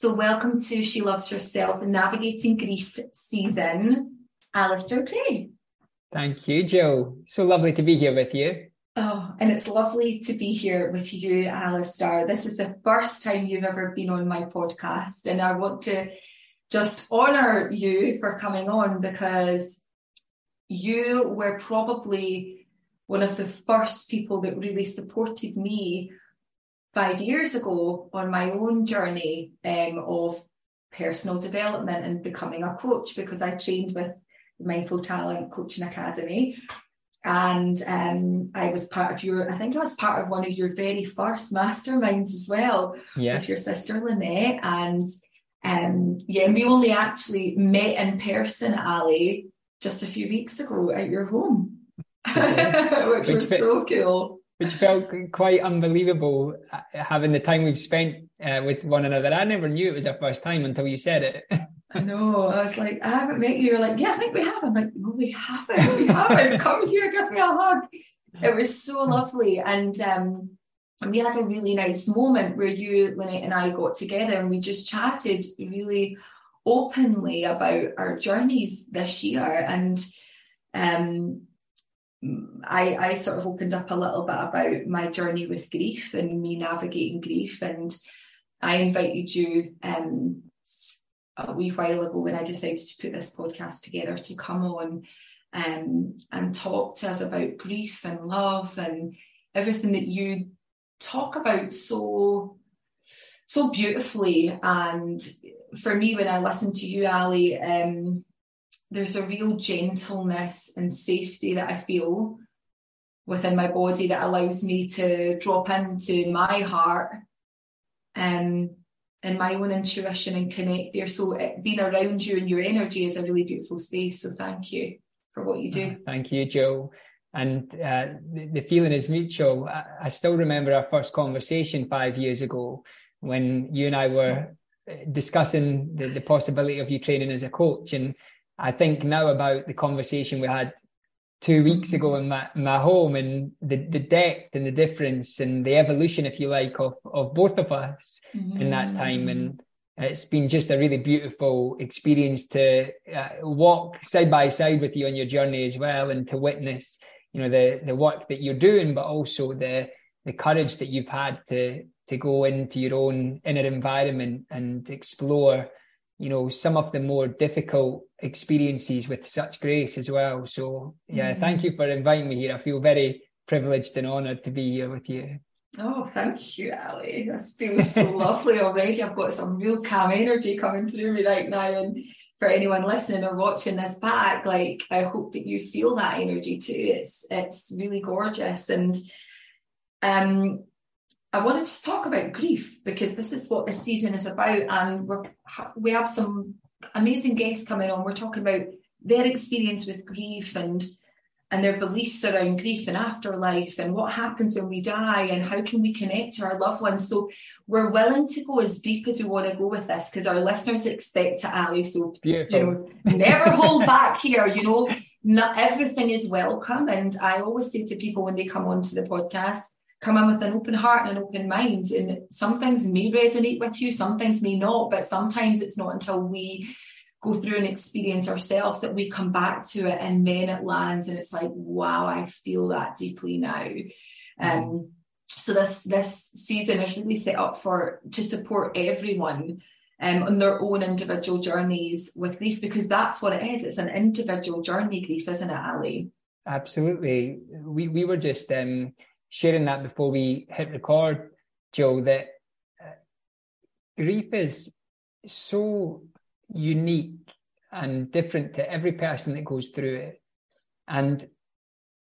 So, welcome to She Loves Herself Navigating Grief season, Alistair Gray. Thank you, Jill. So lovely to be here with you. Oh, and it's lovely to be here with you, Alistair. This is the first time you've ever been on my podcast, and I want to just honour you for coming on because you were probably one of the first people that really supported me five years ago on my own journey um, of personal development and becoming a coach because I trained with Mindful Talent Coaching Academy. And um, I was part of your, I think I was part of one of your very first masterminds as well yeah. with your sister Lynette. And um, yeah, we only actually met in person, Ali, just a few weeks ago at your home, which was so cool which felt quite unbelievable uh, having the time we've spent uh, with one another. I never knew it was our first time until you said it. I know. I was like, I haven't met you. You're like, yeah, I think we have. I'm like, no, we haven't. We haven't. Come here, give me a hug. It was so lovely. And um, we had a really nice moment where you, Lynette, and I got together and we just chatted really openly about our journeys this year. And um, I, I sort of opened up a little bit about my journey with grief and me navigating grief. And I invited you um, a wee while ago when I decided to put this podcast together to come on um, and talk to us about grief and love and everything that you talk about so so beautifully. And for me, when I listen to you, Ali, um, there's a real gentleness and safety that I feel within my body that allows me to drop into my heart um, and my own intuition and connect there. So it, being around you and your energy is a really beautiful space. So thank you for what you do. Thank you, Joe. And uh, the, the, feeling is mutual. I, I still remember our first conversation five years ago when you and I were uh, discussing the, the possibility of you training as a coach and I think now about the conversation we had two weeks ago in my, my home and the, the depth and the difference and the evolution, if you like, of, of both of us mm-hmm. in that time. And it's been just a really beautiful experience to uh, walk side by side with you on your journey as well and to witness, you know, the, the work that you're doing, but also the, the courage that you've had to, to go into your own inner environment and explore you know some of the more difficult experiences with such grace as well. So yeah mm-hmm. thank you for inviting me here. I feel very privileged and honored to be here with you. Oh thank you ali. This feels so lovely already. I've got some real calm energy coming through me right now. And for anyone listening or watching this back like i hope that you feel that energy too. It's it's really gorgeous. And um I wanted to talk about grief because this is what this season is about, and we're we have some amazing guests coming on. We're talking about their experience with grief and and their beliefs around grief and afterlife and what happens when we die and how can we connect to our loved ones. So we're willing to go as deep as we want to go with this because our listeners expect to Ali. So Beautiful. you know, never hold back here. You know, not everything is welcome. And I always say to people when they come onto the podcast, come in with an open heart and an open mind. And some things may resonate with you, some things may not, but sometimes it's not until we go through an experience ourselves that we come back to it and then it lands and it's like, wow, I feel that deeply now. Mm-hmm. Um, so this this season is really set up for to support everyone um, on their own individual journeys with grief because that's what it is. It's an individual journey, grief, isn't it, Ali? Absolutely. We we were just um, sharing that before we hit record, Joe, that uh, grief is so unique and different to every person that goes through it. And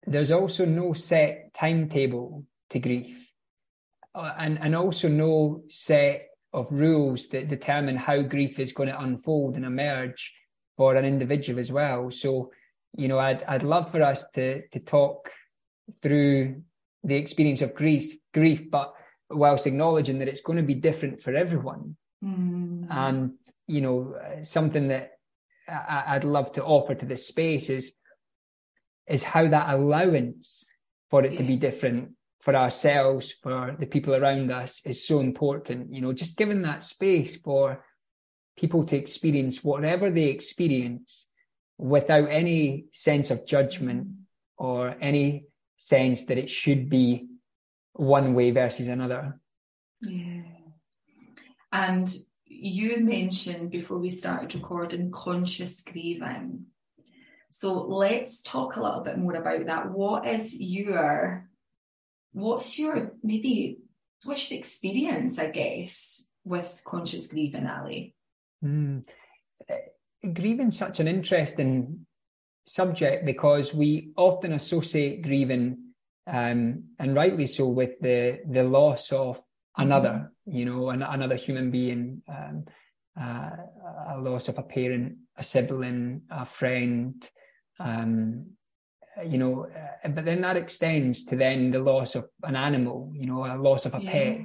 there's also no set timetable to grief, uh, and, and also no set of rules that determine how grief is going to unfold and emerge for an individual as well. So, you know, I'd I'd love for us to to talk through the experience of grief, grief, but whilst acknowledging that it's going to be different for everyone. Mm. And you know, something that I, would love to offer to this space is is how that allowance for it yeah. to be different for ourselves, for the people around us is so important. You know, just giving that space for people to experience whatever they experience without any sense of judgment or any sense that it should be one way versus another. Yeah. And you mentioned before we started recording conscious grieving. So let's talk a little bit more about that. What is your, what's your, maybe, what's the experience, I guess, with conscious grieving, Ali? Mm. Grieving such an interesting subject because we often associate grieving, um, and rightly so, with the the loss of another, mm-hmm. you know, an, another human being, um, uh, a loss of a parent, a sibling, a friend, um, you know, uh, but then that extends to then the loss of an animal, you know, a loss of a yeah. pet.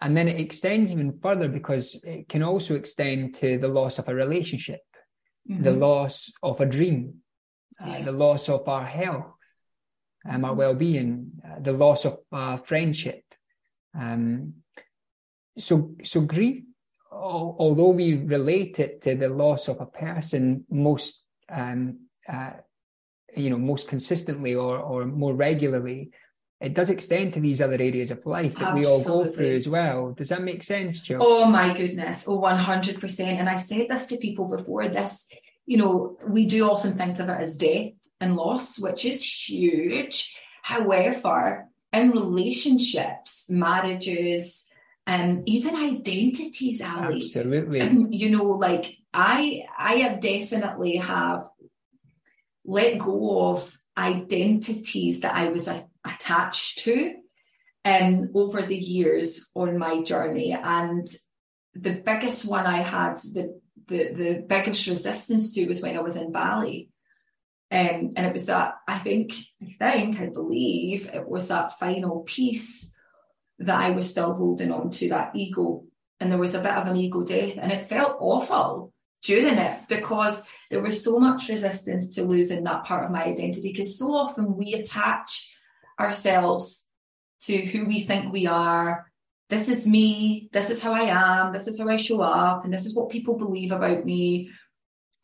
And then it extends even further because it can also extend to the loss of a relationship, mm-hmm. the loss of a dream, uh, yeah. uh, the loss of our health, um, our mm-hmm. well-being, uh, the loss of uh, friendship. Um, so, so grief, although we relate it to the loss of a person most, um, uh, you know, most consistently or or more regularly, it does extend to these other areas of life that Absolutely. we all go through as well. Does that make sense, Joe? Oh my goodness. Oh, 100%. And I've said this to people before this, you know, we do often think of it as death and loss, which is huge. However, in relationships, marriages, and even identities, Ali. Absolutely. You know, like I I have definitely have let go of identities that I was a, attached to um, over the years on my journey. And the biggest one I had, the, the, the biggest resistance to was when I was in Bali. Um, and it was that, I think, I think, I believe it was that final piece that I was still holding on to, that ego. And there was a bit of an ego death, and it felt awful during it because there was so much resistance to losing that part of my identity. Because so often we attach ourselves to who we think we are. This is me. This is how I am. This is how I show up. And this is what people believe about me.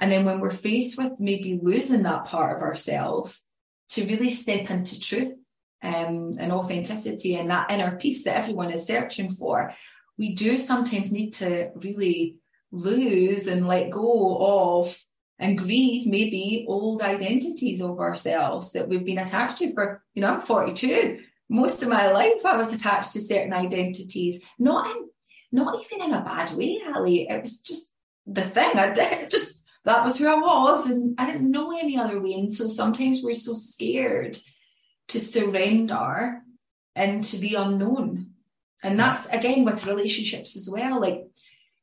And then when we're faced with maybe losing that part of ourselves, to really step into truth um, and authenticity and that inner peace that everyone is searching for, we do sometimes need to really lose and let go of and grieve maybe old identities of ourselves that we've been attached to for, you know, I'm 42. Most of my life I was attached to certain identities, not in, not even in a bad way, Ali. It was just the thing. I did just that was who I was, and I didn't know any other way. And so sometimes we're so scared to surrender into the unknown. And that's again with relationships as well. Like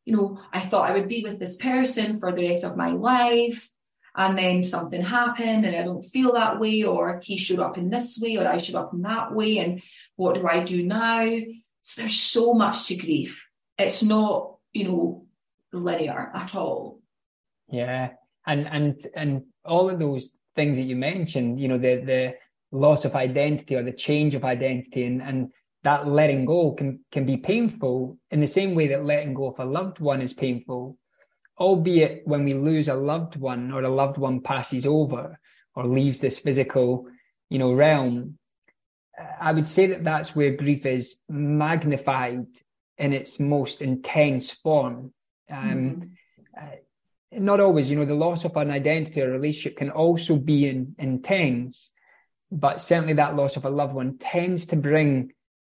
you know, I thought I would be with this person for the rest of my life. And then something happened and I don't feel that way, or he showed up in this way, or I showed up in that way. And what do I do now? So there's so much to grief. It's not, you know, linear at all. Yeah. And and and all of those things that you mentioned, you know, the the loss of identity or the change of identity and and that letting go can can be painful in the same way that letting go of a loved one is painful albeit when we lose a loved one or a loved one passes over or leaves this physical you know realm i would say that that's where grief is magnified in its most intense form um, mm-hmm. uh, not always you know the loss of an identity or relationship can also be in, intense but certainly that loss of a loved one tends to bring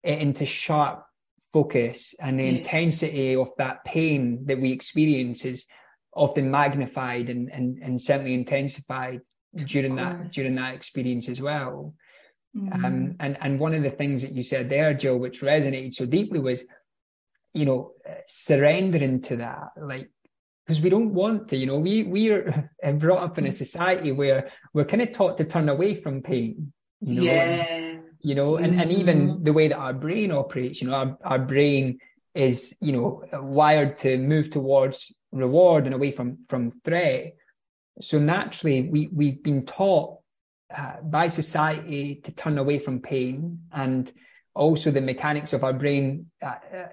into sharp focus and the yes. intensity of that pain that we experience is often magnified and, and, and certainly intensified during that during that experience as well. Mm. Um, and and one of the things that you said there, Joe, which resonated so deeply was, you know, surrendering to that, like because we don't want to, you know, we we are brought up in a society where we're kind of taught to turn away from pain. You know, yeah you know, and, and even mm-hmm. the way that our brain operates, you know, our, our brain is, you know, wired to move towards reward and away from from threat. So naturally we we've been taught uh, by society to turn away from pain and also the mechanics of our brain uh, uh,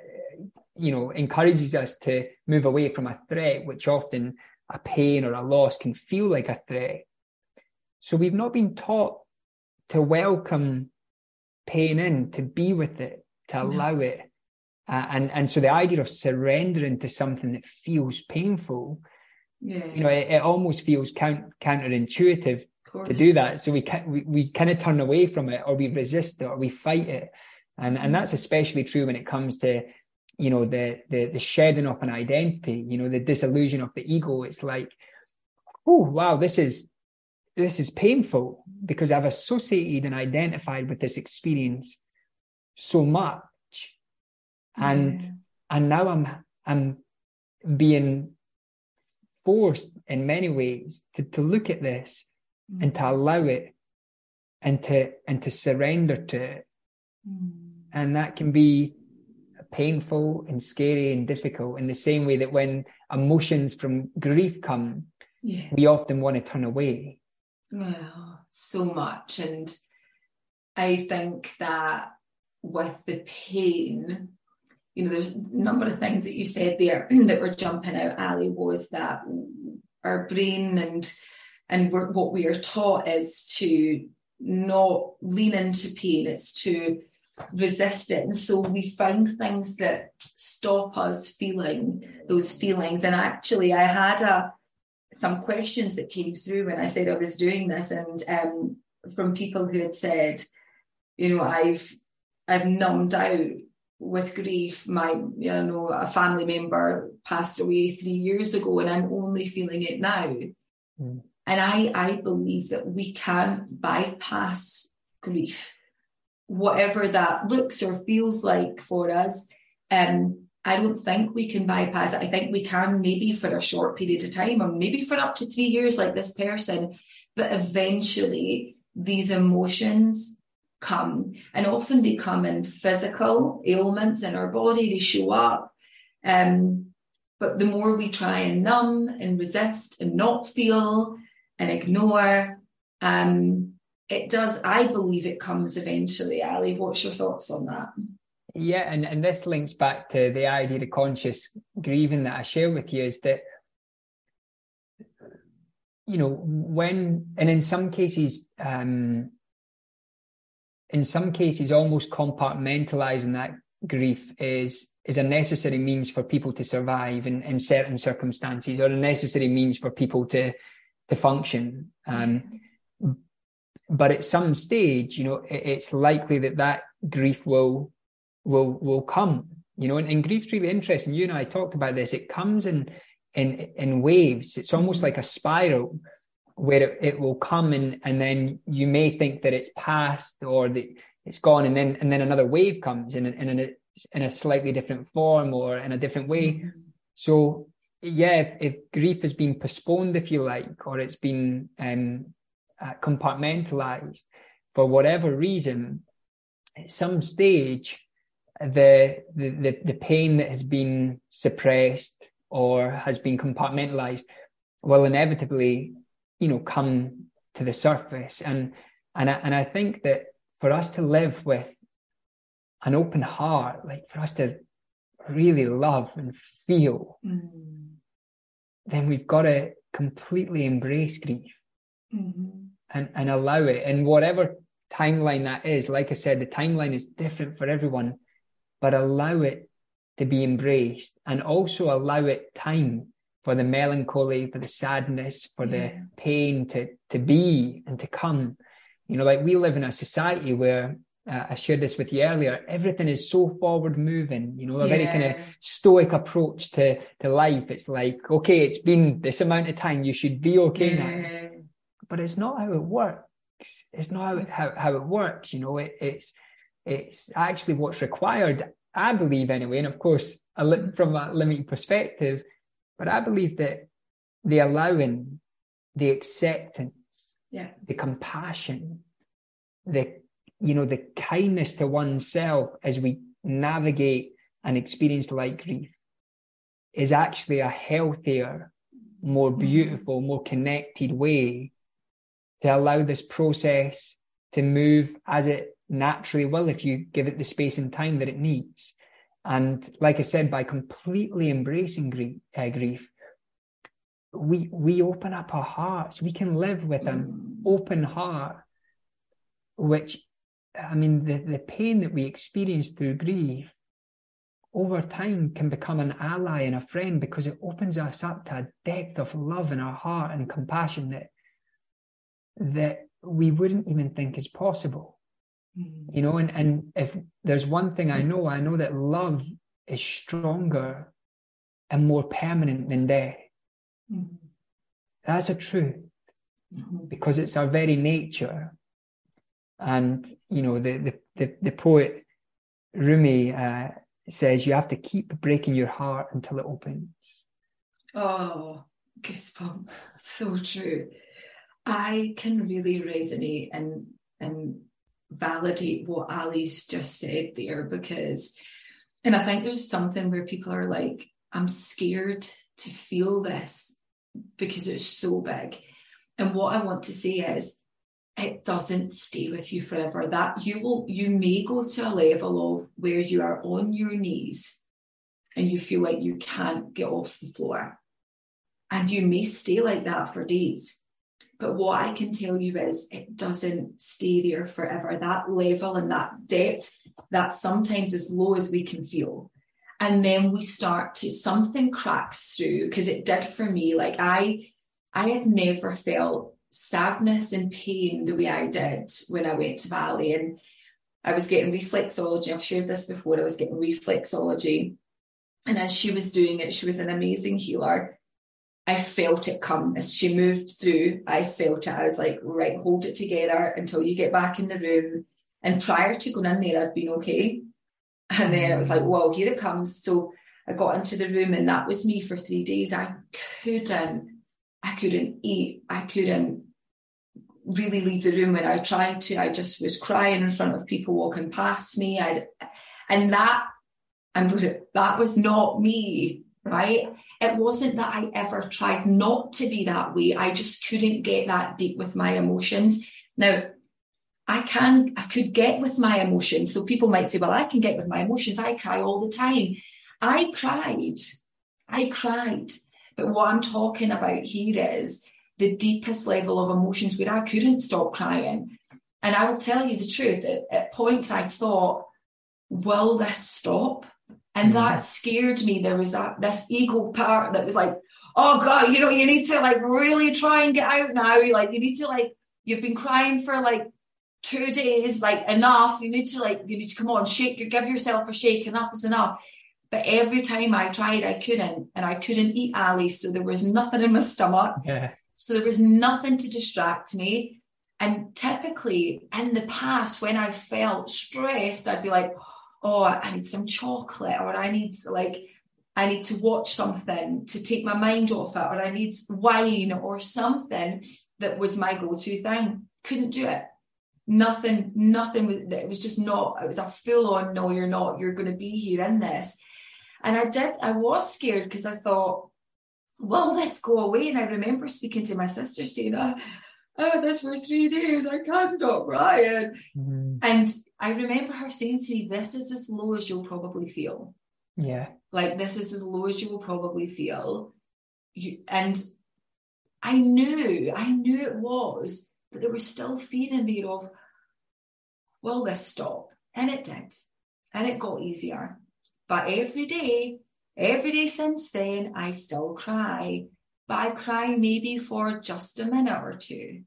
you know encourages us to move away from a threat which often a pain or a loss can feel like a threat so we've not been taught to welcome pain in to be with it to allow it. Uh, and and so the idea of surrendering to something that feels painful yeah. you know it, it almost feels count, counterintuitive to do that. So we can we, we kind of turn away from it or we resist it or we fight it. And and that's especially true when it comes to you know the the the shedding of an identity you know the disillusion of the ego. It's like oh wow this is this is painful because i've associated and identified with this experience so much and yeah. and now i'm i'm being forced in many ways to, to look at this mm. and to allow it and to and to surrender to it mm. and that can be painful and scary and difficult in the same way that when emotions from grief come, yeah. we often want to turn away. Well, so much. And I think that with the pain, you know, there's a number of things that you said there that were jumping out, Ali, was that our brain and and what we are taught is to not lean into pain. It's to resist it. And so we find things that stop us feeling those feelings. And actually, I had a some questions that came through when I said I was doing this, and um, from people who had said, you know, I've I've numbed out with grief. My you know a family member passed away three years ago, and I'm only feeling it now. Mm. And I I believe that we can't bypass grief whatever that looks or feels like for us. Um, I don't think we can bypass it. I think we can maybe for a short period of time or maybe for up to three years, like this person. But eventually, these emotions come, and often they come in physical ailments in our body, they show up. Um, but the more we try and numb and resist and not feel and ignore, um, it does, I believe it comes eventually. Ali, what's your thoughts on that? Yeah, and, and this links back to the idea of conscious grieving that I share with you is that, you know, when, and in some cases, um, in some cases, almost compartmentalizing that grief is is a necessary means for people to survive in, in certain circumstances or a necessary means for people to to function. Um, but at some stage, you know, it, it's likely that that grief will will will come. You know, and, and grief's really interesting. You and I talked about this. It comes in in in waves. It's almost like a spiral where it, it will come and and then you may think that it's past or that it's gone, and then and then another wave comes in in a, in a slightly different form or in a different way. Mm-hmm. So yeah, if, if, grief has been postponed, if you like, or it's been um, uh, compartmentalized for whatever reason, at some stage, the, the, the, pain that has been suppressed or has been compartmentalized will inevitably, you know, come to the surface. And, and, I, and I think that for us to live with an open heart, like for us to really love and feel, mm. then we've got to completely embrace grief. Mm-hmm and, and allow it. And whatever timeline that is, like I said, the timeline is different for everyone, but allow it to be embraced and also allow it time for the melancholy, for the sadness, for yeah. the pain to, to be and to come. You know, like we live in a society where uh, I shared this with you earlier. Everything is so forward moving, you know, a yeah. very kind of stoic approach to, to life. It's like, okay, it's been this amount of time. You should be okay yeah. now but it's not how it works. It's not how it, how, how it works. You know, it, it's it's actually what's required. I believe anyway, and of course, a, from a limited perspective, but I believe that the allowing, the acceptance, yeah, the compassion, the you know the kindness to oneself as we navigate an experience like grief is actually a healthier, more mm-hmm. beautiful, more connected way to allow this process to move as it naturally will if you give it the space and time that it needs. And like I said, by completely embracing grief, uh, grief we we open up our hearts. We can live with an open heart, which I mean, the, the pain that we experience through grief over time can become an ally and a friend because it opens us up to a depth of love in our heart and compassion that that we wouldn't even think is possible. You know, and, and if there's one thing I know, I know that love is stronger and more permanent than death. Mm-hmm. That's a truth mm-hmm. because it's our very nature. And, you know, the, the, the, the poet Rumi uh, says you have to keep breaking your heart until it opens. Oh, goosebumps. So true. I can really resonate and, and validate what Ali's just said there because, and I think there's something where people are like, I'm scared to feel this because it's so big. And what I want to say is, it doesn't stay with you forever. That you will, you may go to a level of where you are on your knees and you feel like you can't get off the floor. And you may stay like that for days. But what I can tell you is it doesn't stay there forever. That level and that depth, that sometimes as low as we can feel. And then we start to something cracks through because it did for me. Like I I had never felt sadness and pain the way I did when I went to Bali. And I was getting reflexology. I've shared this before. I was getting reflexology. And as she was doing it, she was an amazing healer. I felt it come as she moved through. I felt it. I was like, right, hold it together until you get back in the room. And prior to going in there, I'd been okay. And then it was like, well, here it comes. So I got into the room and that was me for three days. I couldn't, I couldn't eat. I couldn't really leave the room when I tried to. I just was crying in front of people walking past me. I, and that, and that was not me, right? It wasn't that I ever tried not to be that way. I just couldn't get that deep with my emotions. Now, I can, I could get with my emotions. So people might say, well, I can get with my emotions. I cry all the time. I cried. I cried. But what I'm talking about here is the deepest level of emotions where I couldn't stop crying. And I will tell you the truth, at, at points I thought, will this stop? And mm. that scared me. There was that, this ego part that was like, oh God, you know, you need to like really try and get out now. You Like, you need to like, you've been crying for like two days, like enough. You need to like, you need to come on, shake, you give yourself a shake. Enough is enough. But every time I tried, I couldn't, and I couldn't eat Ali. So there was nothing in my stomach. Yeah. So there was nothing to distract me. And typically in the past, when I felt stressed, I'd be like, oh, I need some chocolate, or I need like, I need to watch something to take my mind off it, or I need wine or something that was my go-to thing. Couldn't do it. Nothing, nothing it was just not, it was a full on, no, you're not, you're gonna be here in this. And I did, I was scared because I thought, will this go away? And I remember speaking to my sister saying, oh, oh, this for three days. I can't stop crying. Mm-hmm. And I remember her saying to me, This is as low as you'll probably feel. Yeah. Like, this is as low as you will probably feel. You, and I knew, I knew it was, but there was still fear in there of, Will this stop? And it did. And it got easier. But every day, every day since then, I still cry but I cry maybe for just a minute or two.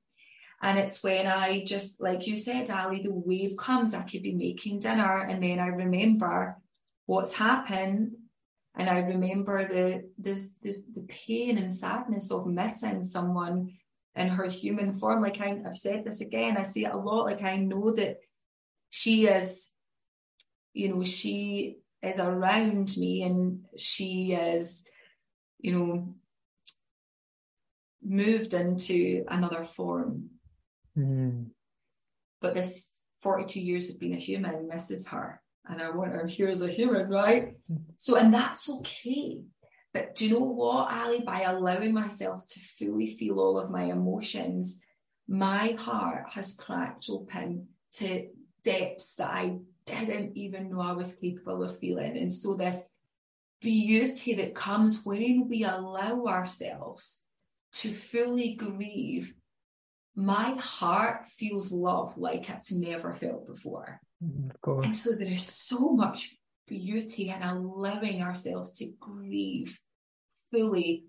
And it's when I just, like you said, Ali, the wave comes. I could be making dinner and then I remember what's happened. And I remember the, the, the, the pain and sadness of missing someone in her human form. Like I, I've said this again, I see it a lot. Like I know that she is, you know, she is around me and she is, you know, moved into another form. Mm. But this 42 years of being a human misses her. And I want her here as a human, right? So, and that's okay. But do you know what, Ali? By allowing myself to fully feel all of my emotions, my heart has cracked open to depths that I didn't even know I was capable of feeling. And so this beauty that comes when we allow ourselves to fully grieve, my heart feels love like it's never felt before. Mm, and so there is so much beauty in allowing ourselves to grieve fully,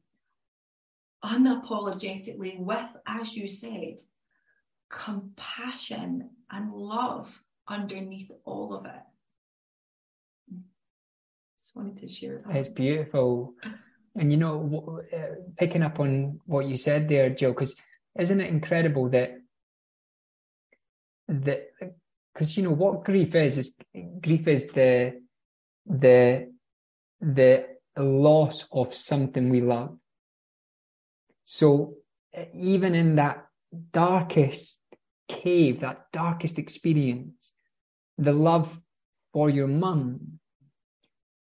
unapologetically, with, as you said, compassion and love underneath all of it. Just wanted to share that. It's beautiful. And you know, uh, picking up on what you said there, Joe, because isn't it incredible that that because you know what grief is is grief is the the the loss of something we love. So even in that darkest cave, that darkest experience, the love for your mum,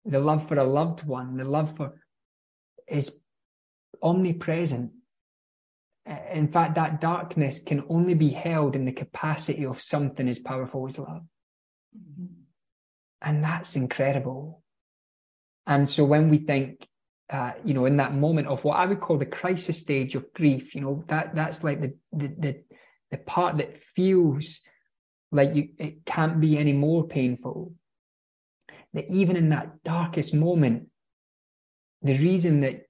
the love for a loved one, the love for is omnipresent. In fact, that darkness can only be held in the capacity of something as powerful as love. Mm-hmm. And that's incredible. And so when we think, uh, you know, in that moment of what I would call the crisis stage of grief, you know, that that's like the the the, the part that feels like you it can't be any more painful. That even in that darkest moment, the reason that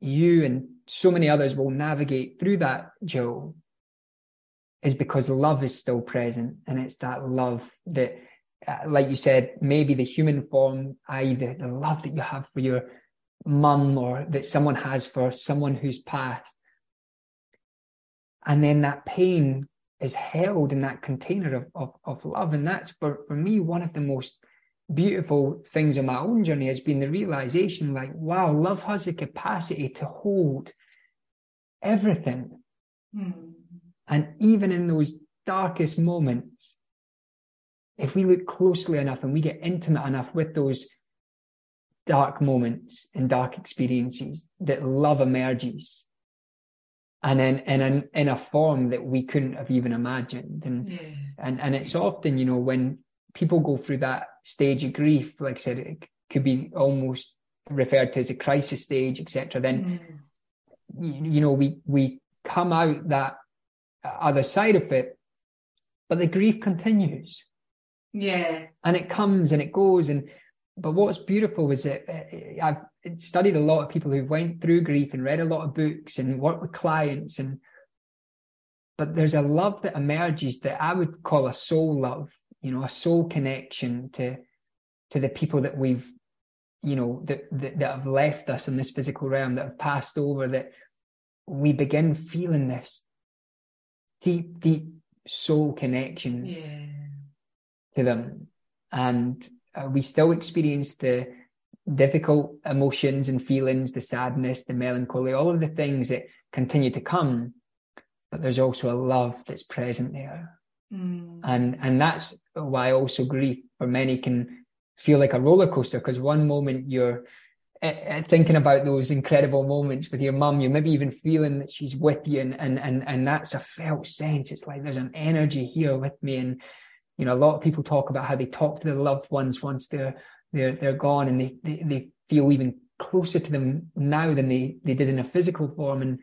you and so many others will navigate through that, Joe, is because love is still present. And it's that love that, uh, like you said, maybe the human form, i.e., the, the love that you have for your mum or that someone has for someone who's passed. And then that pain is held in that container of, of, of love. And that's for, for me one of the most beautiful things on my own journey has been the realization like, wow, love has the capacity to hold everything. Mm. And even in those darkest moments, if we look closely enough and we get intimate enough with those dark moments and dark experiences, that love emerges. And in, in, in a form that we couldn't have even imagined. And, yeah. and, and it's often, you know, when people go through that stage of grief, like I said, it could be almost referred to as a crisis stage, etc. Then, mm. you, you know, we we come out that other side of it, but the grief continues. Yeah, and it comes and it goes, and but what's beautiful is that uh, I've studied a lot of people who went through grief and read a lot of books and worked with clients and but there's a love that emerges that I would call a soul love you know, a soul connection to to the people that we've, you know, that, that, that have left us in this physical realm, that have passed over, that we begin feeling this deep, deep soul connection yeah. to them. And uh, we still experience the difficult emotions and feelings, the sadness, the melancholy, all of the things that continue to come. But there's also a love that's present there. Mm. And and that's why also grief for many can feel like a roller coaster because one moment you're uh, thinking about those incredible moments with your mum, you're maybe even feeling that she's with you, and and and and that's a felt sense. It's like there's an energy here with me, and you know a lot of people talk about how they talk to their loved ones once they're they're they're gone, and they they, they feel even closer to them now than they they did in a physical form, and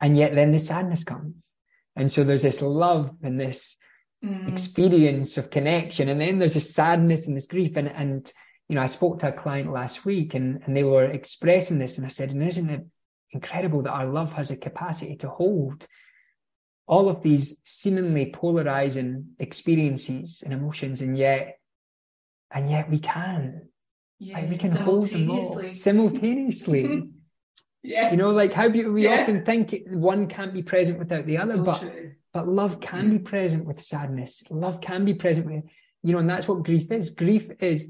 and yet then the sadness comes, and so there's this love and this mm. experience of connection. And then there's this sadness and this grief. And, and, you know, I spoke to a client last week and, and they were expressing this. And I said, and isn't it incredible that our love has a capacity to hold all of these seemingly polarizing experiences and emotions, and yet, and yet we can. Yeah, like we can hold them all simultaneously. Yeah. You know, like how we yeah. often think one can't be present without the other, so but true. but love can be present with sadness. Love can be present with, you know, and that's what grief is. Grief is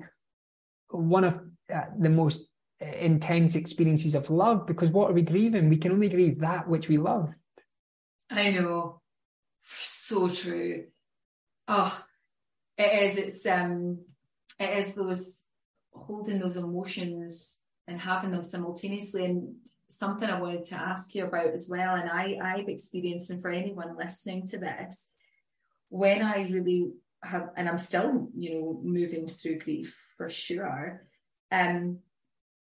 one of uh, the most intense experiences of love because what are we grieving? We can only grieve that which we love. I know. So true. Oh, it is. It's um, it is those holding those emotions and having them simultaneously and something I wanted to ask you about as well, and I I've experienced, and for anyone listening to this, when I really have, and I'm still, you know, moving through grief for sure. Um,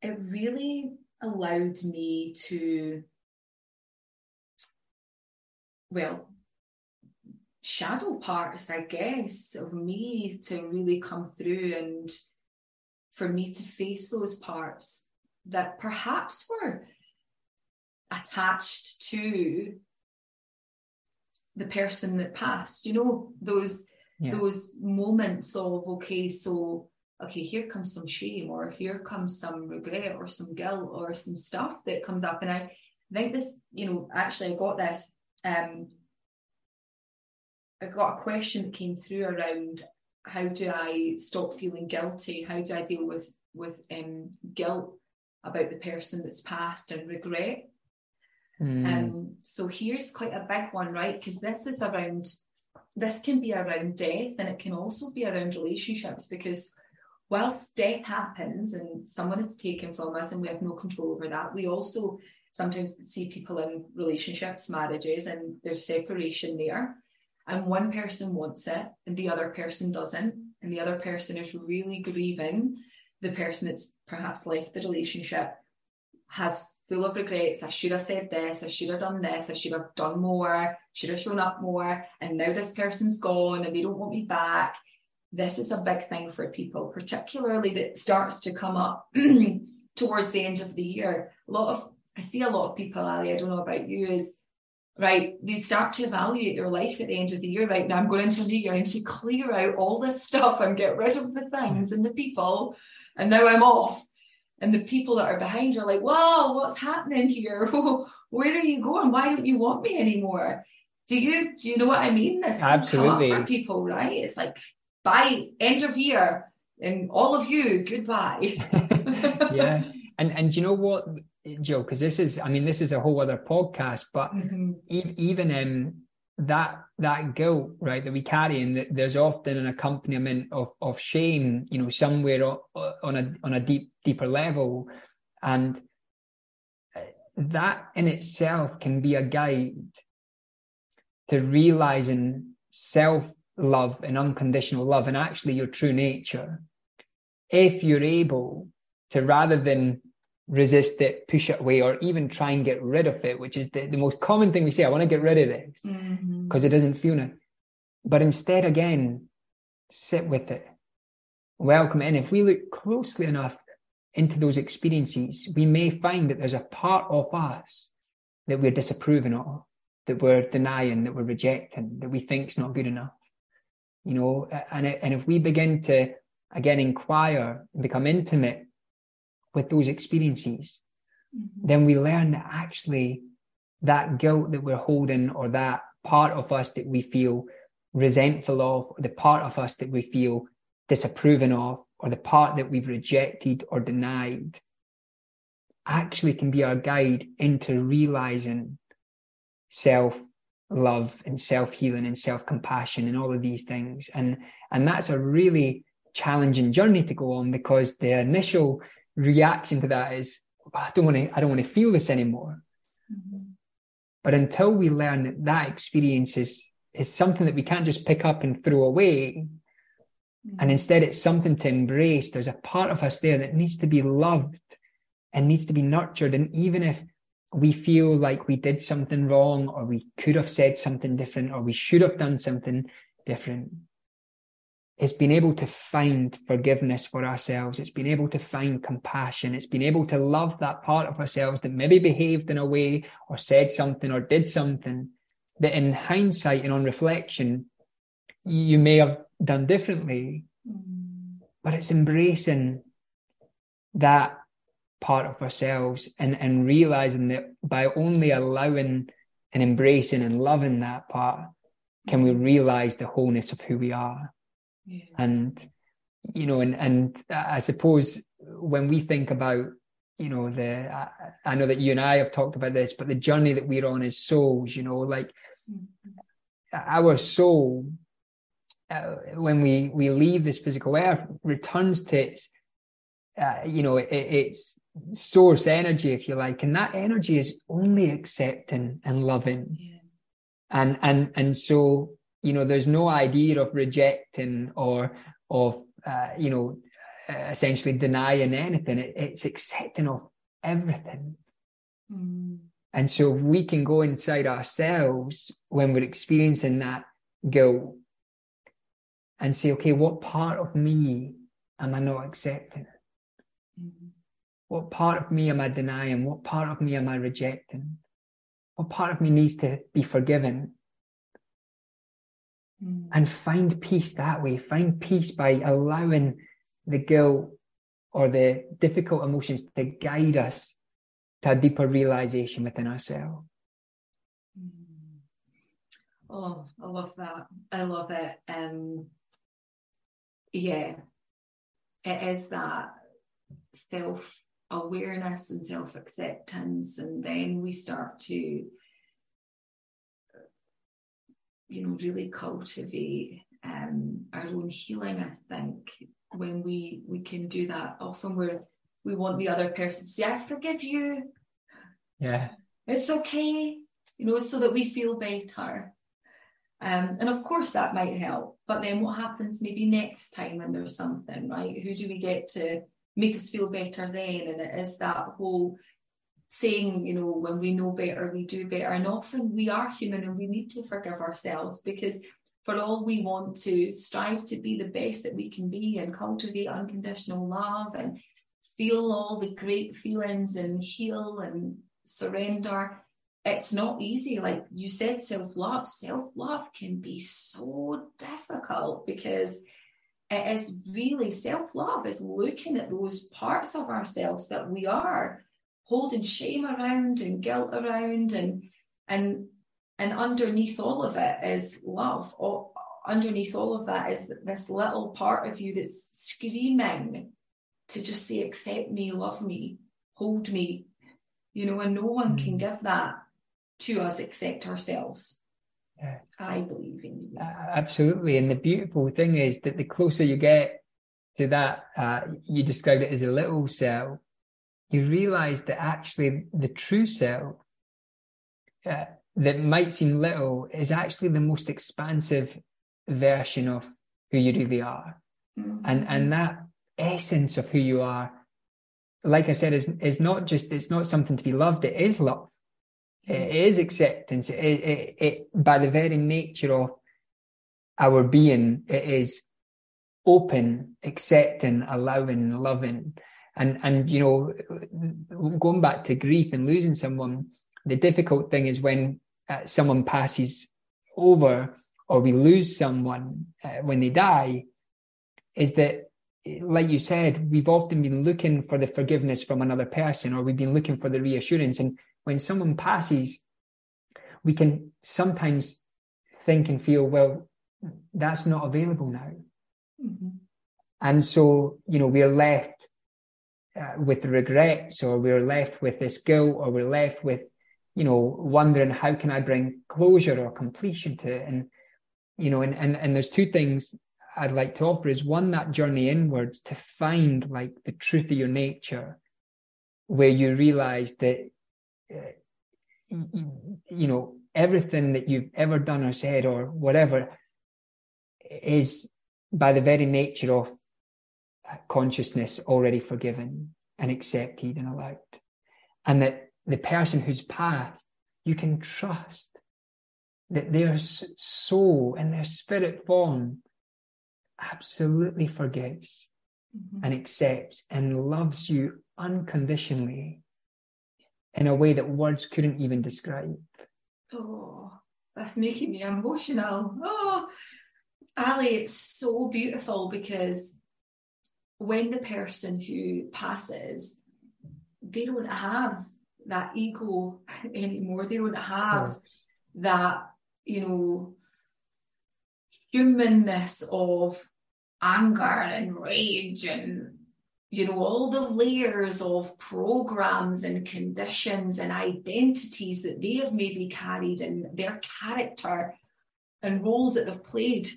it really allowed me to, well, shadow parts, I guess, of me to really come through and for me to face those parts that perhaps were attached to the person that passed. You know those yeah. those moments of okay so okay here comes some shame or here comes some regret or some guilt or some stuff that comes up. And i think this you know actually i got this um i got a question that came through around how do i stop feeling guilty? How do i deal with with um guilt about the person that's passed and regret Mm. Um, so here's quite a big one, right? Because this is around, this can be around death and it can also be around relationships because whilst death happens and someone is taken from us and we have no control over that, we also sometimes see people in relationships, marriages, and there's separation there. And one person wants it and the other person doesn't. And the other person is really grieving the person that's perhaps left the relationship, has full of regrets. I should have said this. I should have done this. I should have done more. Should have shown up more. And now this person's gone and they don't want me back. This is a big thing for people, particularly that starts to come up towards the end of the year. A lot of, I see a lot of people, Ali, I don't know about you, is right, they start to evaluate their life at the end of the year. Right now, I'm going into a new year and to clear out all this stuff and get rid of the things and the people. And now I'm off and the people that are behind you are like, "Wow, what's happening here? Where are you going? Why don't you want me anymore?" Do you do you know what I mean? This absolutely for people, right? It's like by end of year, and all of you, goodbye. yeah, and and you know what, Joe? Because this is, I mean, this is a whole other podcast, but mm-hmm. e- even um, that that guilt right that we carry and that there's often an accompaniment of of shame you know somewhere on a on a deep deeper level. And uh, that in itself can be a guide to realizing self love and unconditional love and actually your true nature. If you're able to rather than resist it, push it away, or even try and get rid of it, which is the, the most common thing we say. I want to get rid of this because mm-hmm. it doesn't feel nice. But instead, again, sit with it, welcome it. And if we look closely enough into those experiences, we may find that there's a part of us that we're disapproving of, that we're denying, that we're rejecting, that we think is not good enough. You know, and, and if we begin to again inquire and become intimate with those experiences, mm-hmm. then we learn that actually that guilt that we're holding or that part of us that we feel resentful of, or the part of us that we feel disapproving of, or the part that we've rejected or denied, actually can be our guide into realizing self love and self healing and self compassion and all of these things. And, and that's a really challenging journey to go on because the initial reaction to that is I don't want to I don't want to feel this anymore. Mm-hmm. But until we learn that that experience is is something that we can't just pick up and throw away, mm-hmm. and instead it's something to embrace. There's a part of us there that needs to be loved and needs to be nurtured. And even if we feel like we did something wrong, or we could have said something different, or we should have done something different, it's been able to find forgiveness for ourselves. It's been able to find compassion. It's been able to love that part of ourselves that maybe behaved in a way or said something or did something that in hindsight and on reflection, you may have done differently. But it's embracing that part of ourselves and, and realizing that by only allowing and embracing and loving that part, can we realize the wholeness of who we are. And, you know, and, and I suppose when we think about, you know, the, I, I know that you and I have talked about this, but the journey that we're on as souls, you know, like mm-hmm. our soul, uh, when we, we leave this physical earth, returns to its, uh, you know, it, its source energy, if you like, and that energy is only accepting and loving. Yeah. And and and so you know, there's no idea of rejecting or of uh, you know essentially denying anything. It, it's accepting of everything. Mm. And so we can go inside ourselves when we're experiencing that guilt and say, okay, what part of me am I not accepting? Mm. What part of me am I denying? What part of me am I rejecting? What part of me needs to be forgiven? Mm. And find peace that way. Find peace by allowing the guilt or the difficult emotions to guide us to a deeper realization within ourselves. Mm. Oh, I love that. I love it. Um, yeah, it is that self awareness and self acceptance, and then we start to, you know, really cultivate um, our own healing. I think when we we can do that, often we're we want the other person to say, "I forgive you." Yeah, it's okay, you know, so that we feel better. Um, and of course that might help, but then what happens maybe next time when there's something, right? Who do we get to make us feel better then? And it is that whole saying, you know, when we know better, we do better. And often we are human and we need to forgive ourselves because for all we want to strive to be the best that we can be and cultivate unconditional love and feel all the great feelings and heal and surrender it's not easy. Like you said, self love. Self love can be so difficult because it is really self love is looking at those parts of ourselves that we are holding shame around and guilt around and and and underneath all of it is love. Or underneath all of that is this little part of you that's screaming to just say, accept me, love me, hold me. You know, and no one can mm. give that to us except ourselves. Yeah. I believe in you. absolutely. And the beautiful thing is that the closer you get to that, uh, you described it as a little cell, you realize that actually the true self uh, that might seem little is actually the most expansive version of who you really are. Mm-hmm. And, and that essence of who you are, like I said, is, is not just, it's not something to be loved, it is love it is acceptance. It, it, it, by the very nature of our being, it is open, accepting, allowing, loving. And, and, you know, going back to grief and losing someone, the difficult thing is when uh, someone passes over or we lose someone uh, when they die, is that, like you said, we've often been looking for the forgiveness from another person or we've been looking for the reassurance. And when someone passes, we can sometimes think and feel, well, that's not available now. Mm-hmm. And so, you know, we're left uh, with regrets or we're left with this guilt or we're left with, you know, wondering how can I bring closure or completion to it? And, you know, and, and, and there's two things I'd like to offer is one, that journey inwards to find like the truth of your nature, where you realize that you know, everything that you've ever done or said or whatever is by the very nature of consciousness already forgiven and accepted and allowed. And that the person who's passed, you can trust that their soul and their spirit form absolutely forgives mm-hmm. and accepts and loves you unconditionally in a way that words couldn't even describe. Oh, that's making me emotional. Oh, Ali, it's so beautiful because when the person who passes, they don't have that ego anymore. They don't have that, you know, humanness of anger and rage and you know, all the layers of programs and conditions and identities that they have maybe carried and their character and roles that they've played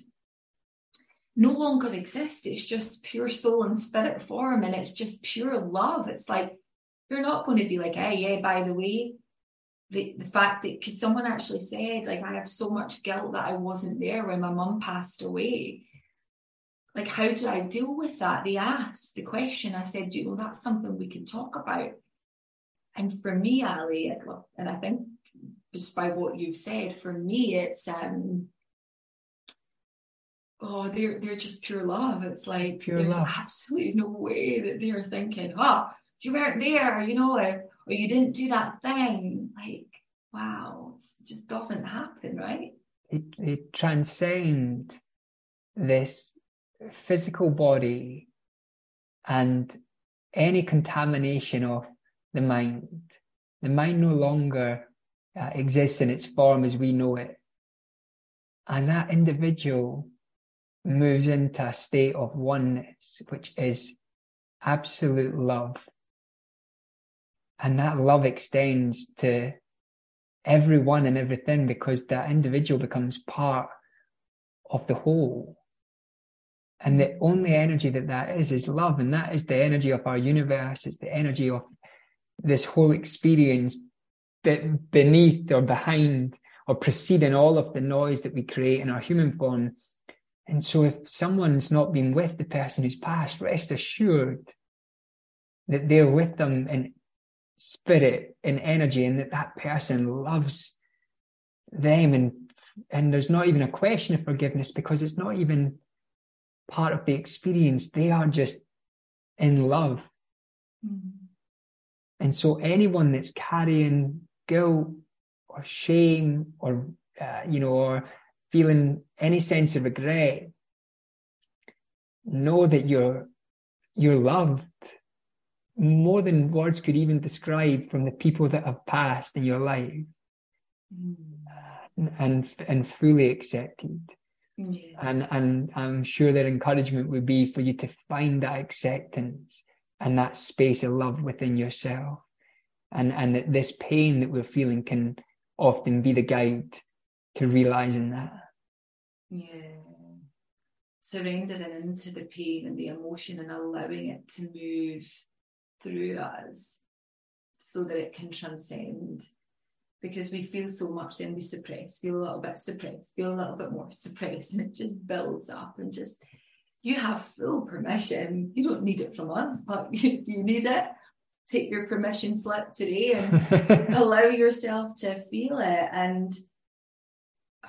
no longer exist. It's just pure soul and spirit form, and it's just pure love. It's like You're not going to be like, hey, yeah, by the way, the, the fact that because someone actually said, like, I have so much guilt that I wasn't there when my mum passed away. Like, how do I deal with that? They asked the question. I said, you know, that's something we can talk about. And for me, Ali, and I think just by what you've said, for me, it's um oh, they're they're just pure love. It's like pure there's love. absolutely no way that they're thinking, oh, you weren't there, you know, or, or you didn't do that thing. Like, wow, it just doesn't happen, right? It it transcends this physical body and any contamination of the mind. The mind no longer uh, exists in its form as we know it. And that individual moves into a state of oneness, which is absolute love. And that love extends to everyone and everything because that individual becomes part of the whole. And the only energy that that is is love. And that is the energy of our universe. It's the energy of this whole experience beneath or behind or preceding all of the noise that we create in our human form. And so if someone's not been with the person who's passed, rest assured that they're with them in spirit, and energy, and that that person loves them. And, and there's not even a question of forgiveness because it's not even part of the experience. They are just in love. Mm-hmm. And so anyone that's carrying guilt or shame or, uh, you know, or feeling any sense of regret, know that you're, you're loved more than words could even describe from the people that have passed in your life mm. and, and fully accepted. Yeah. And, and I'm sure their encouragement would be for you to find that acceptance and that space of love within yourself. And, and that this pain that we're feeling can often be the guide to realizing that. Yeah. Surrendering into the pain and the emotion and allowing it to move through us so that it can transcend. Because we feel so much, then we suppress, feel a little bit suppressed, feel a little bit more suppressed, and it just builds up and just you have full permission. You don't need it from us, but if you need it, take your permission slip today and allow yourself to feel it. And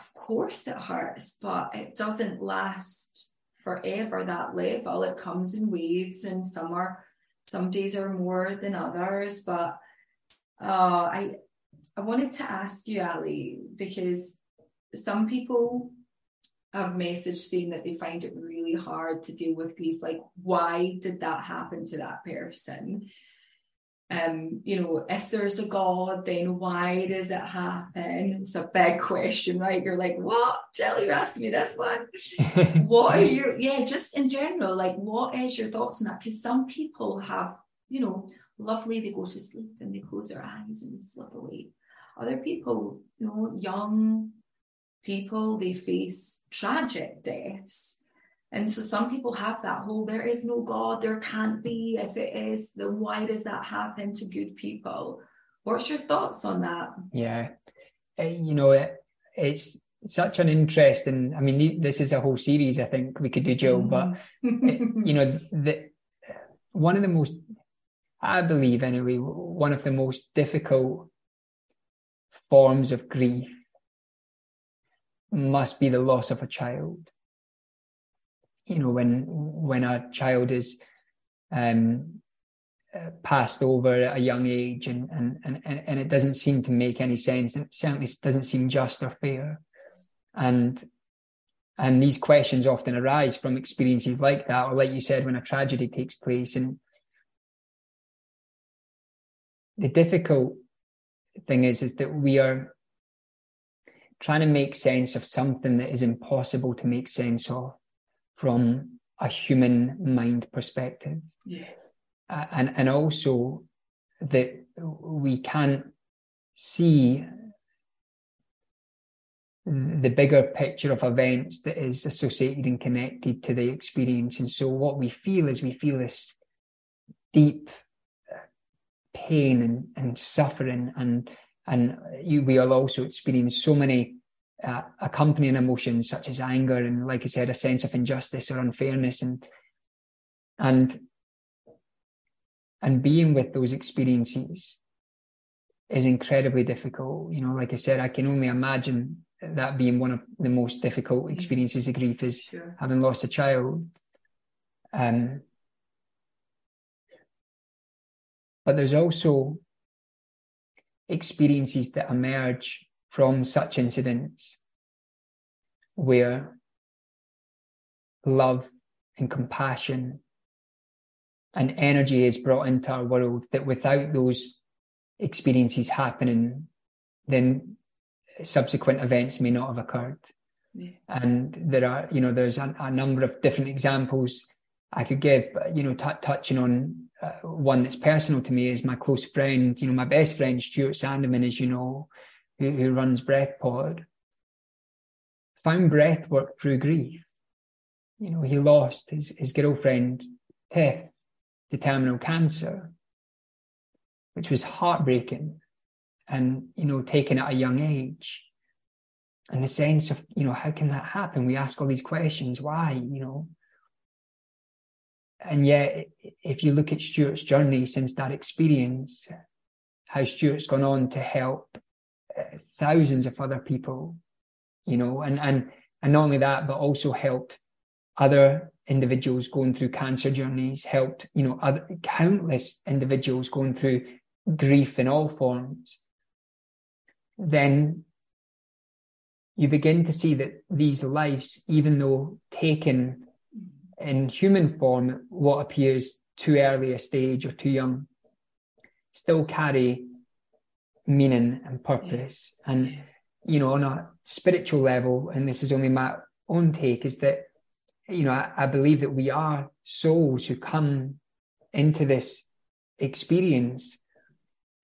of course, it hurts, but it doesn't last forever. That level, it comes in waves, and some are some days are more than others. But uh, I I wanted to ask you, Ali, because some people have messaged saying that they find it really hard to deal with grief. Like, why did that happen to that person? Um, you know, if there's a God, then why does it happen? It's a big question, right? You're like, what? Jelly, you're asking me this one. what are your, yeah, just in general, like, what is your thoughts on that? Because some people have, you know, lovely, they go to sleep and they close their eyes and slip away. Other people, you know, young, people, they face tragic deaths. And so some people have that whole there is no God, there can't be. If it is, then why does that happen to good people? What's your thoughts on that? Yeah, uh, you know, it, it's such an interesting. I mean, this is a whole series. I think we could do, Joe. Mm. But it, you know, the one of the most, I believe anyway, one of the most difficult forms of grief must be the loss of a child. You know, when when a child is um, uh, passed over at a young age, and, and and and it doesn't seem to make any sense, and it certainly doesn't seem just or fair, and and these questions often arise from experiences like that, or like you said, when a tragedy takes place, and the difficult thing is is that we are trying to make sense of something that is impossible to make sense of from a human mind perspective. Yeah. Uh, and, and also that we can't see the bigger picture of events that is associated and connected to the experience. And so what we feel is we feel this deep pain and, and suffering and and you, we will also experience so many uh, accompanying emotions such as anger and like I said a sense of injustice or unfairness and and and being with those experiences is incredibly difficult. You know like I said I can only imagine that being one of the most difficult experiences of grief is sure. having lost a child. Um but there's also experiences that emerge from such incidents where love and compassion and energy is brought into our world that without those experiences happening, then subsequent events may not have occurred. Yeah. And there are, you know, there's a, a, number of different examples I could give, but, you know, t- touching on uh, one that's personal to me is my close friend, you know, my best friend, Stuart Sandeman, as you know, who, runs Breathpod, found breath work through grief. You know, he lost his, his girlfriend, Tiff, to terminal cancer, which was heartbreaking and, you know, taken at a young age. And the sense of, you know, how can that happen? We ask all these questions. Why, you know? And yet, if you look at Stuart's journey since that experience, how Stuart's gone on to help thousands of other people, you know, and, and, and not only that, but also helped other individuals going through cancer journeys, helped, you know, other countless individuals going through grief in all forms, then you begin to see that these lives, even though taken in human form what appears too early a stage or too young still carry meaning and purpose. And you know on a spiritual level and this is only my own take is that you know I, I believe that we are souls who come into this experience.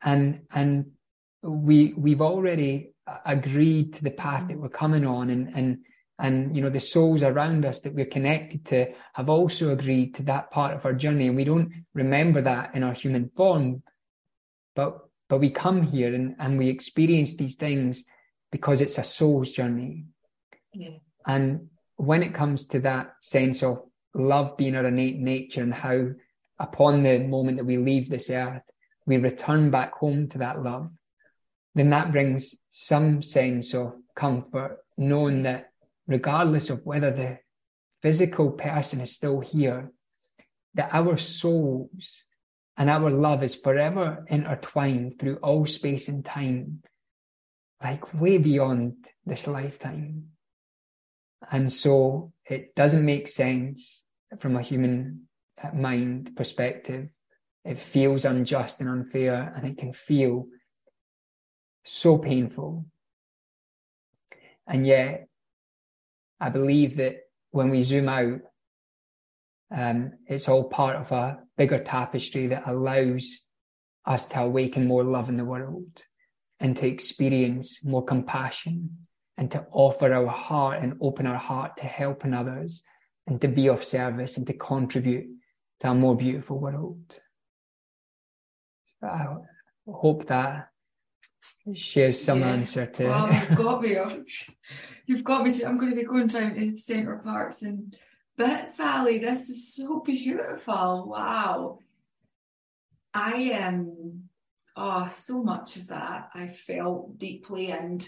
And and we we've already agreed to the path that we're coming on and and and you know the souls around us that we're connected to have also agreed to that part of our journey. And we don't remember that in our human form but but we come here and, and we experience these things because it's a soul's journey yeah. and when it comes to that sense of love being our innate nature and how upon the moment that we leave this earth we return back home to that love then that brings some sense of comfort knowing that regardless of whether the physical person is still here, that our souls and our love is forever intertwined through all space and time, like way beyond this lifetime. And so it doesn't make sense from a human uh, mind perspective. It feels unjust and unfair, and it can feel so painful. And yet, I believe that when we zoom out, um, it's all part of a bigger tapestry that allows us to awaken more love in the world and to experience more compassion and to offer our heart and open our heart to helping others and to be of service and to contribute to a more beautiful world. I hope that shares some yeah. answer to. Well, you've got me. You've got me. To, I'm going to be going down to Center Parcs and but Sally, this is so beautiful. Wow. I am, oh, so much of that I felt deeply. And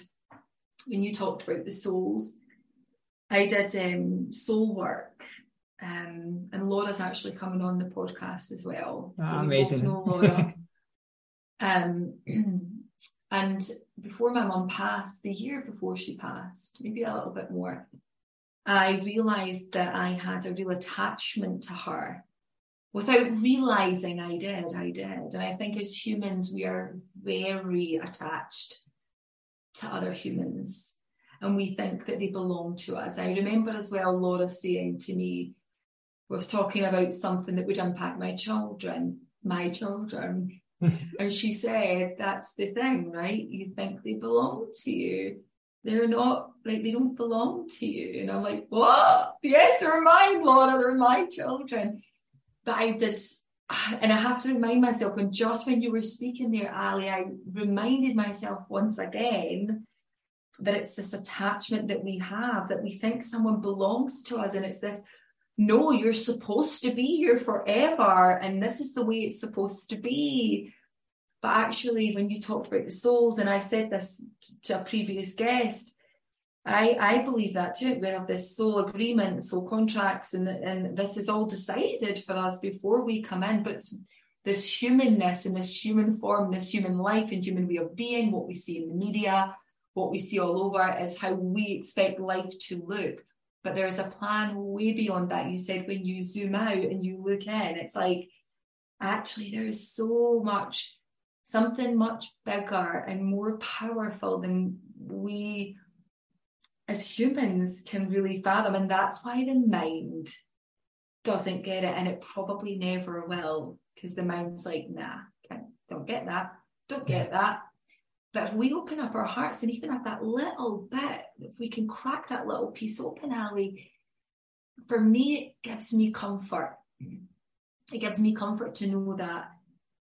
when you talked about the souls, I did um, soul work. Um, and Laura's actually coming on the podcast as well. Oh, so amazing. know Laura. um, And before my mum passed, the year before she passed, maybe a little bit more, I realized that I had a real attachment to her. Without realizing I did, I did. And I think as humans, we are very attached to other humans and we think that they belong to us. I remember as well Laura saying to me, was talking about something that would impact my children, my children. and she said, that's the thing, right? You think they belong to you. They're not like they don't belong to you. And I'm like, what? Yes, they're mine, Laura, they're my children. But I did and I have to remind myself when just when you were speaking there, Ali, I reminded myself once again that it's this attachment that we have, that we think someone belongs to us, and it's this no, you're supposed to be here forever, and this is the way it's supposed to be. But actually, when you talked about the souls, and I said this to a previous guest, I, I believe that too. We have this soul agreement, soul contracts, and, and this is all decided for us before we come in. But this humanness and this human form, this human life and human way of being, what we see in the media, what we see all over is how we expect life to look. But there's a plan way beyond that. You said when you zoom out and you look in, it's like actually there is so much, something much bigger and more powerful than we as humans can really fathom. And that's why the mind doesn't get it. And it probably never will, because the mind's like, nah, don't get that. Don't get that. But if we open up our hearts and even have that little bit, if we can crack that little piece open, Ali, for me, it gives me comfort. It gives me comfort to know that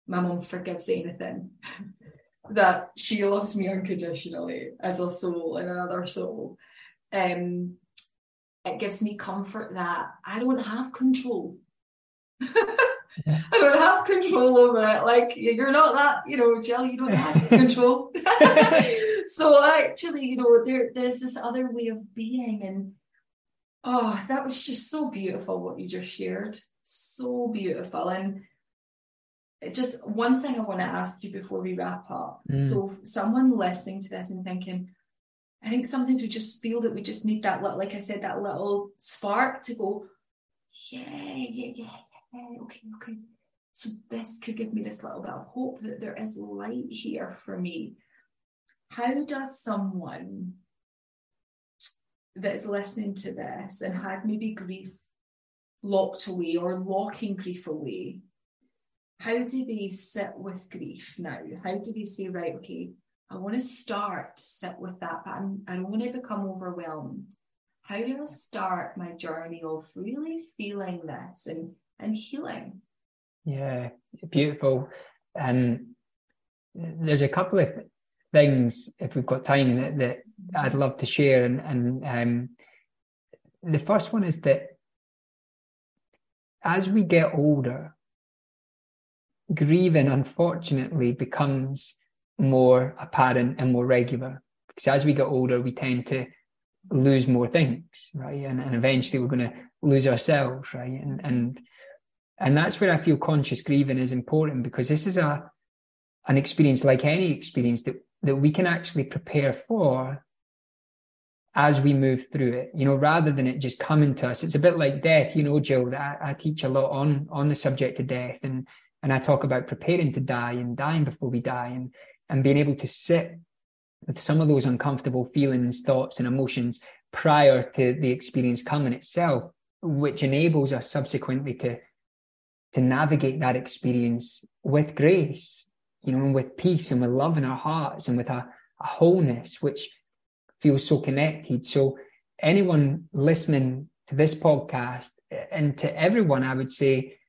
my mom forgives anything, that she loves me unconditionally as a soul and another soul, um, it gives me comfort that I don't have control. I don't have control over it. Like you're not that, you know, Jill, you don't have control. so actually, you know, there there's this other way of being and oh, that was just so beautiful what you just shared. So beautiful. And just one thing I want to ask you before we wrap up. Mm. So someone listening to this and thinking, I think sometimes we just feel that we just need that little, like I said, that little spark to go, yeah, yeah, yeah, yeah, okay, okay. So this could give me this little bit of hope that there is light here for me. How does someone that is listening to this and had maybe grief locked away or locking grief away, how do they sit with grief now? How do they say, right, okay, I want to start to sit with that, but I'm, I don't want to become overwhelmed. How do I start my journey of really feeling this and, and healing? Yeah, beautiful. And there's a couple of things, if we've got time, that, that I'd love to share. And, and um, the first one is that as we get older, grieving unfortunately becomes more apparent and more regular. Because as we get older, we tend to lose more things, right? And, and eventually we're going to lose ourselves, right? And, and, and that's where I feel conscious grieving is important because this is a, an experience like any experience that, that we can actually prepare for as we move through it, you know, rather than it just coming to us. It's a bit like death, you know, Jill, that I, I teach a lot on, on the subject of death and, and I talk about preparing to die and dying before we die. And, and being able to sit with some of those uncomfortable feelings, thoughts, and emotions prior to the experience coming itself, which enables us subsequently to to navigate that experience with grace, you know, and with peace and with love in our hearts and with a, a wholeness which feels so connected. So anyone listening to this podcast and to everyone, I would say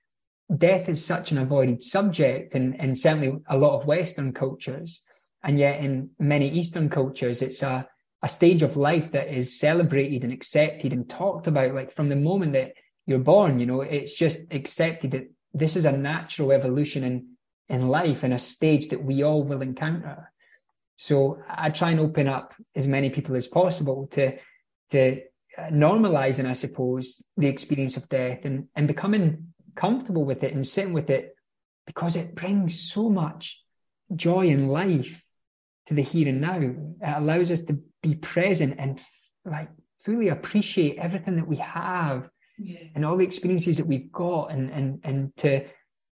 death is such an avoided subject in, in certainly a lot of Western cultures. And yet in many Eastern cultures, it's a, a stage of life that is celebrated and accepted and talked about, like from the moment that you're born, you know, it's just accepted that this is a natural evolution in, in life and a stage that we all will encounter. So I try and open up as many people as possible to, to uh, normalizing, I suppose, the experience of death and, and becoming comfortable with it and sitting with it because it brings so much joy and life to the here and now. It allows us to be present and like fully appreciate everything that we have yeah. and all the experiences that we've got and and and to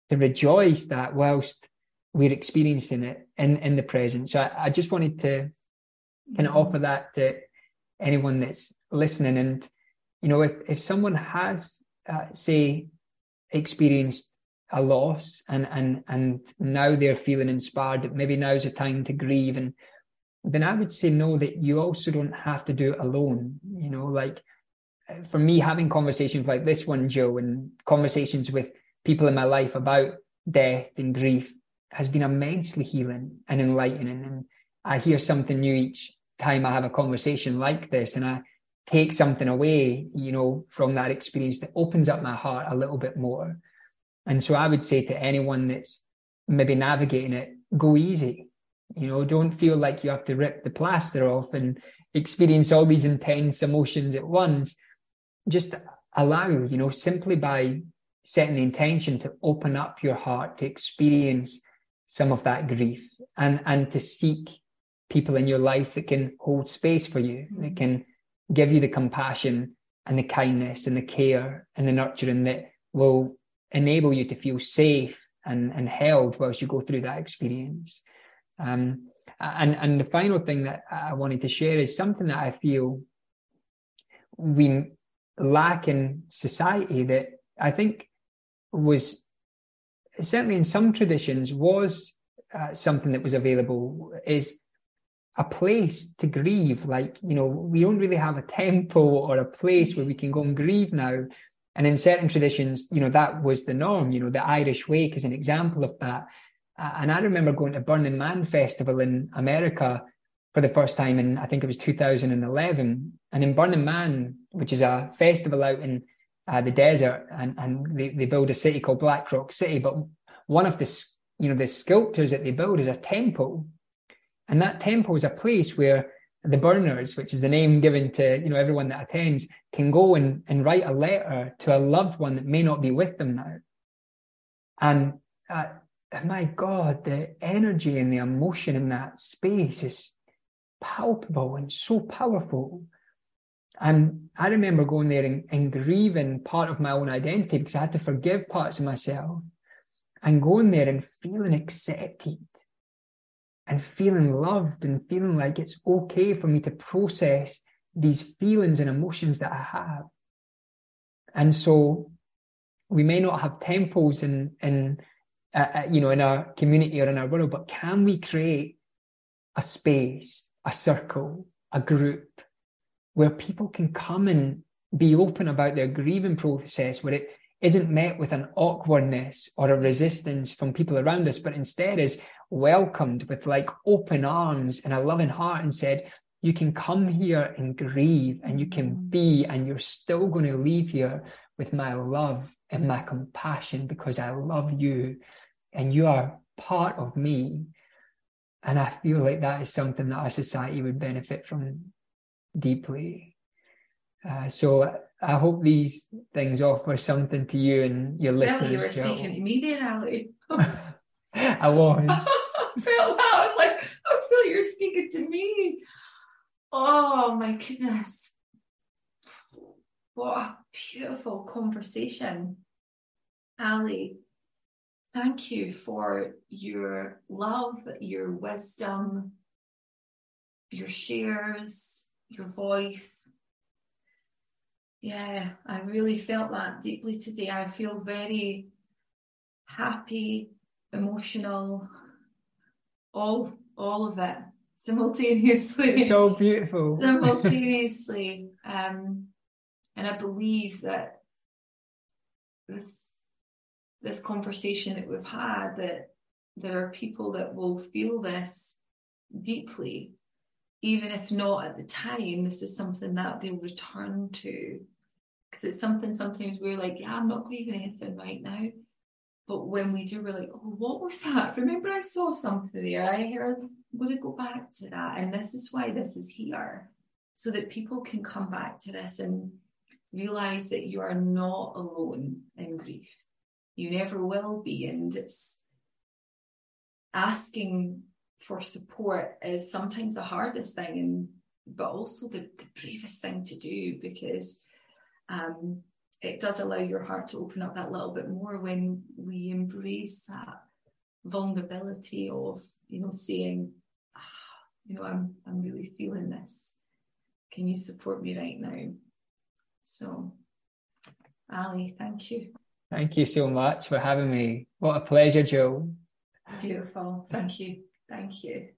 to rejoice that whilst we're experiencing it in in the present. So I, I just wanted to kind of offer that to anyone that's listening and you know if if someone has uh, say experienced a loss and and and now they're feeling inspired that maybe now's the time to grieve and then I would say no that you also don't have to do it alone you know like uh, for me having conversations like this one Joe and conversations with people in my life about death and grief has been immensely healing and enlightening. And I hear something new each time I have a conversation like this, and I take something away, you know, from that experience that opens up my heart a little bit more. And so I would say to anyone that's maybe navigating it, go easy. You know, don't feel like you have to rip the plaster off and experience all these intense emotions at once. Just allow, you know, simply by setting the intention to open up your heart to experience some of that grief and and to seek people in your life that can hold space for you that can give you the compassion and the kindness and the care and the nurturing that will enable you to feel safe and, and held whilst you go through that experience. Um, and, and the final thing that I wanted to share is something that I feel we lack in society that I think was certainly in some traditions was uh, something that was available is a place to grieve like you know we don't really have a temple or a place where we can go and grieve now. And in certain traditions you know that was the norm. You know the irish wake is an example of that. And i remember going to burning man festival in america for the first time in i think it was 2011 and in burning man which is a festival out in uh, the desert, and and they, they build a city called Black Rock City. But one of the you know the sculptures that they build is a temple, and that temple is a place where the burners, which is the name given to you know everyone that attends, can go and, and write a letter to a loved one that may not be with them now. And uh, my God, the energy and the emotion in that space is palpable and so powerful. And I remember going there and, and grieving part of my own identity because I had to forgive parts of myself and going there and feeling accepted and feeling loved and feeling like it's okay for me to process these feelings and emotions that I have. And so we may not have temples in, in uh, uh you know, in our community or in our world, but can we create a space, a circle, a group where people can come and be open about their grieving process, where it isn't met with an awkwardness or a resistance from people around us, but instead is welcomed with like open arms and a loving heart and said, you can come here and grieve and you can mm. be, and you're still going to leave here with my love and my compassion because I love you and you are part of me. And I feel like that is something that our society would benefit from deeply. Uh, so I hope these things offer something to you and your listeners. Well, you were speaking to me Ali. I was. Felt that. like, oh, I feel you're speaking to me. Oh my goodness. What a beautiful conversation. Ali, thank you for your love, your wisdom, your shares, your voice. Yeah, I really felt that deeply today. I feel very happy, emotional, all all of it simultaneously. It's So beautiful. simultaneously. Um, and I believe that this this conversation that we've had that there are people that will feel this deeply even if not at the time, this is something that they'll return to. Because it's something sometimes we're like, yeah, I'm not grieving anything right now. But when we do, we're like, oh, what was that? Remember, I saw something there. I heard, I'm going to go back to that. And this is why this is here. So that people can come back to this and realize that you are not alone in grief. You never will be. And it's asking for support is sometimes the hardest thing and but also the, the bravest thing to do because um, it does allow your heart to open up that little bit more when we embrace that vulnerability of you know saying ah, you know I'm I'm really feeling this. Can you support me right now? So Ali thank you. Thank you so much for having me. What a pleasure Joe. Beautiful. Thank you. Thank you.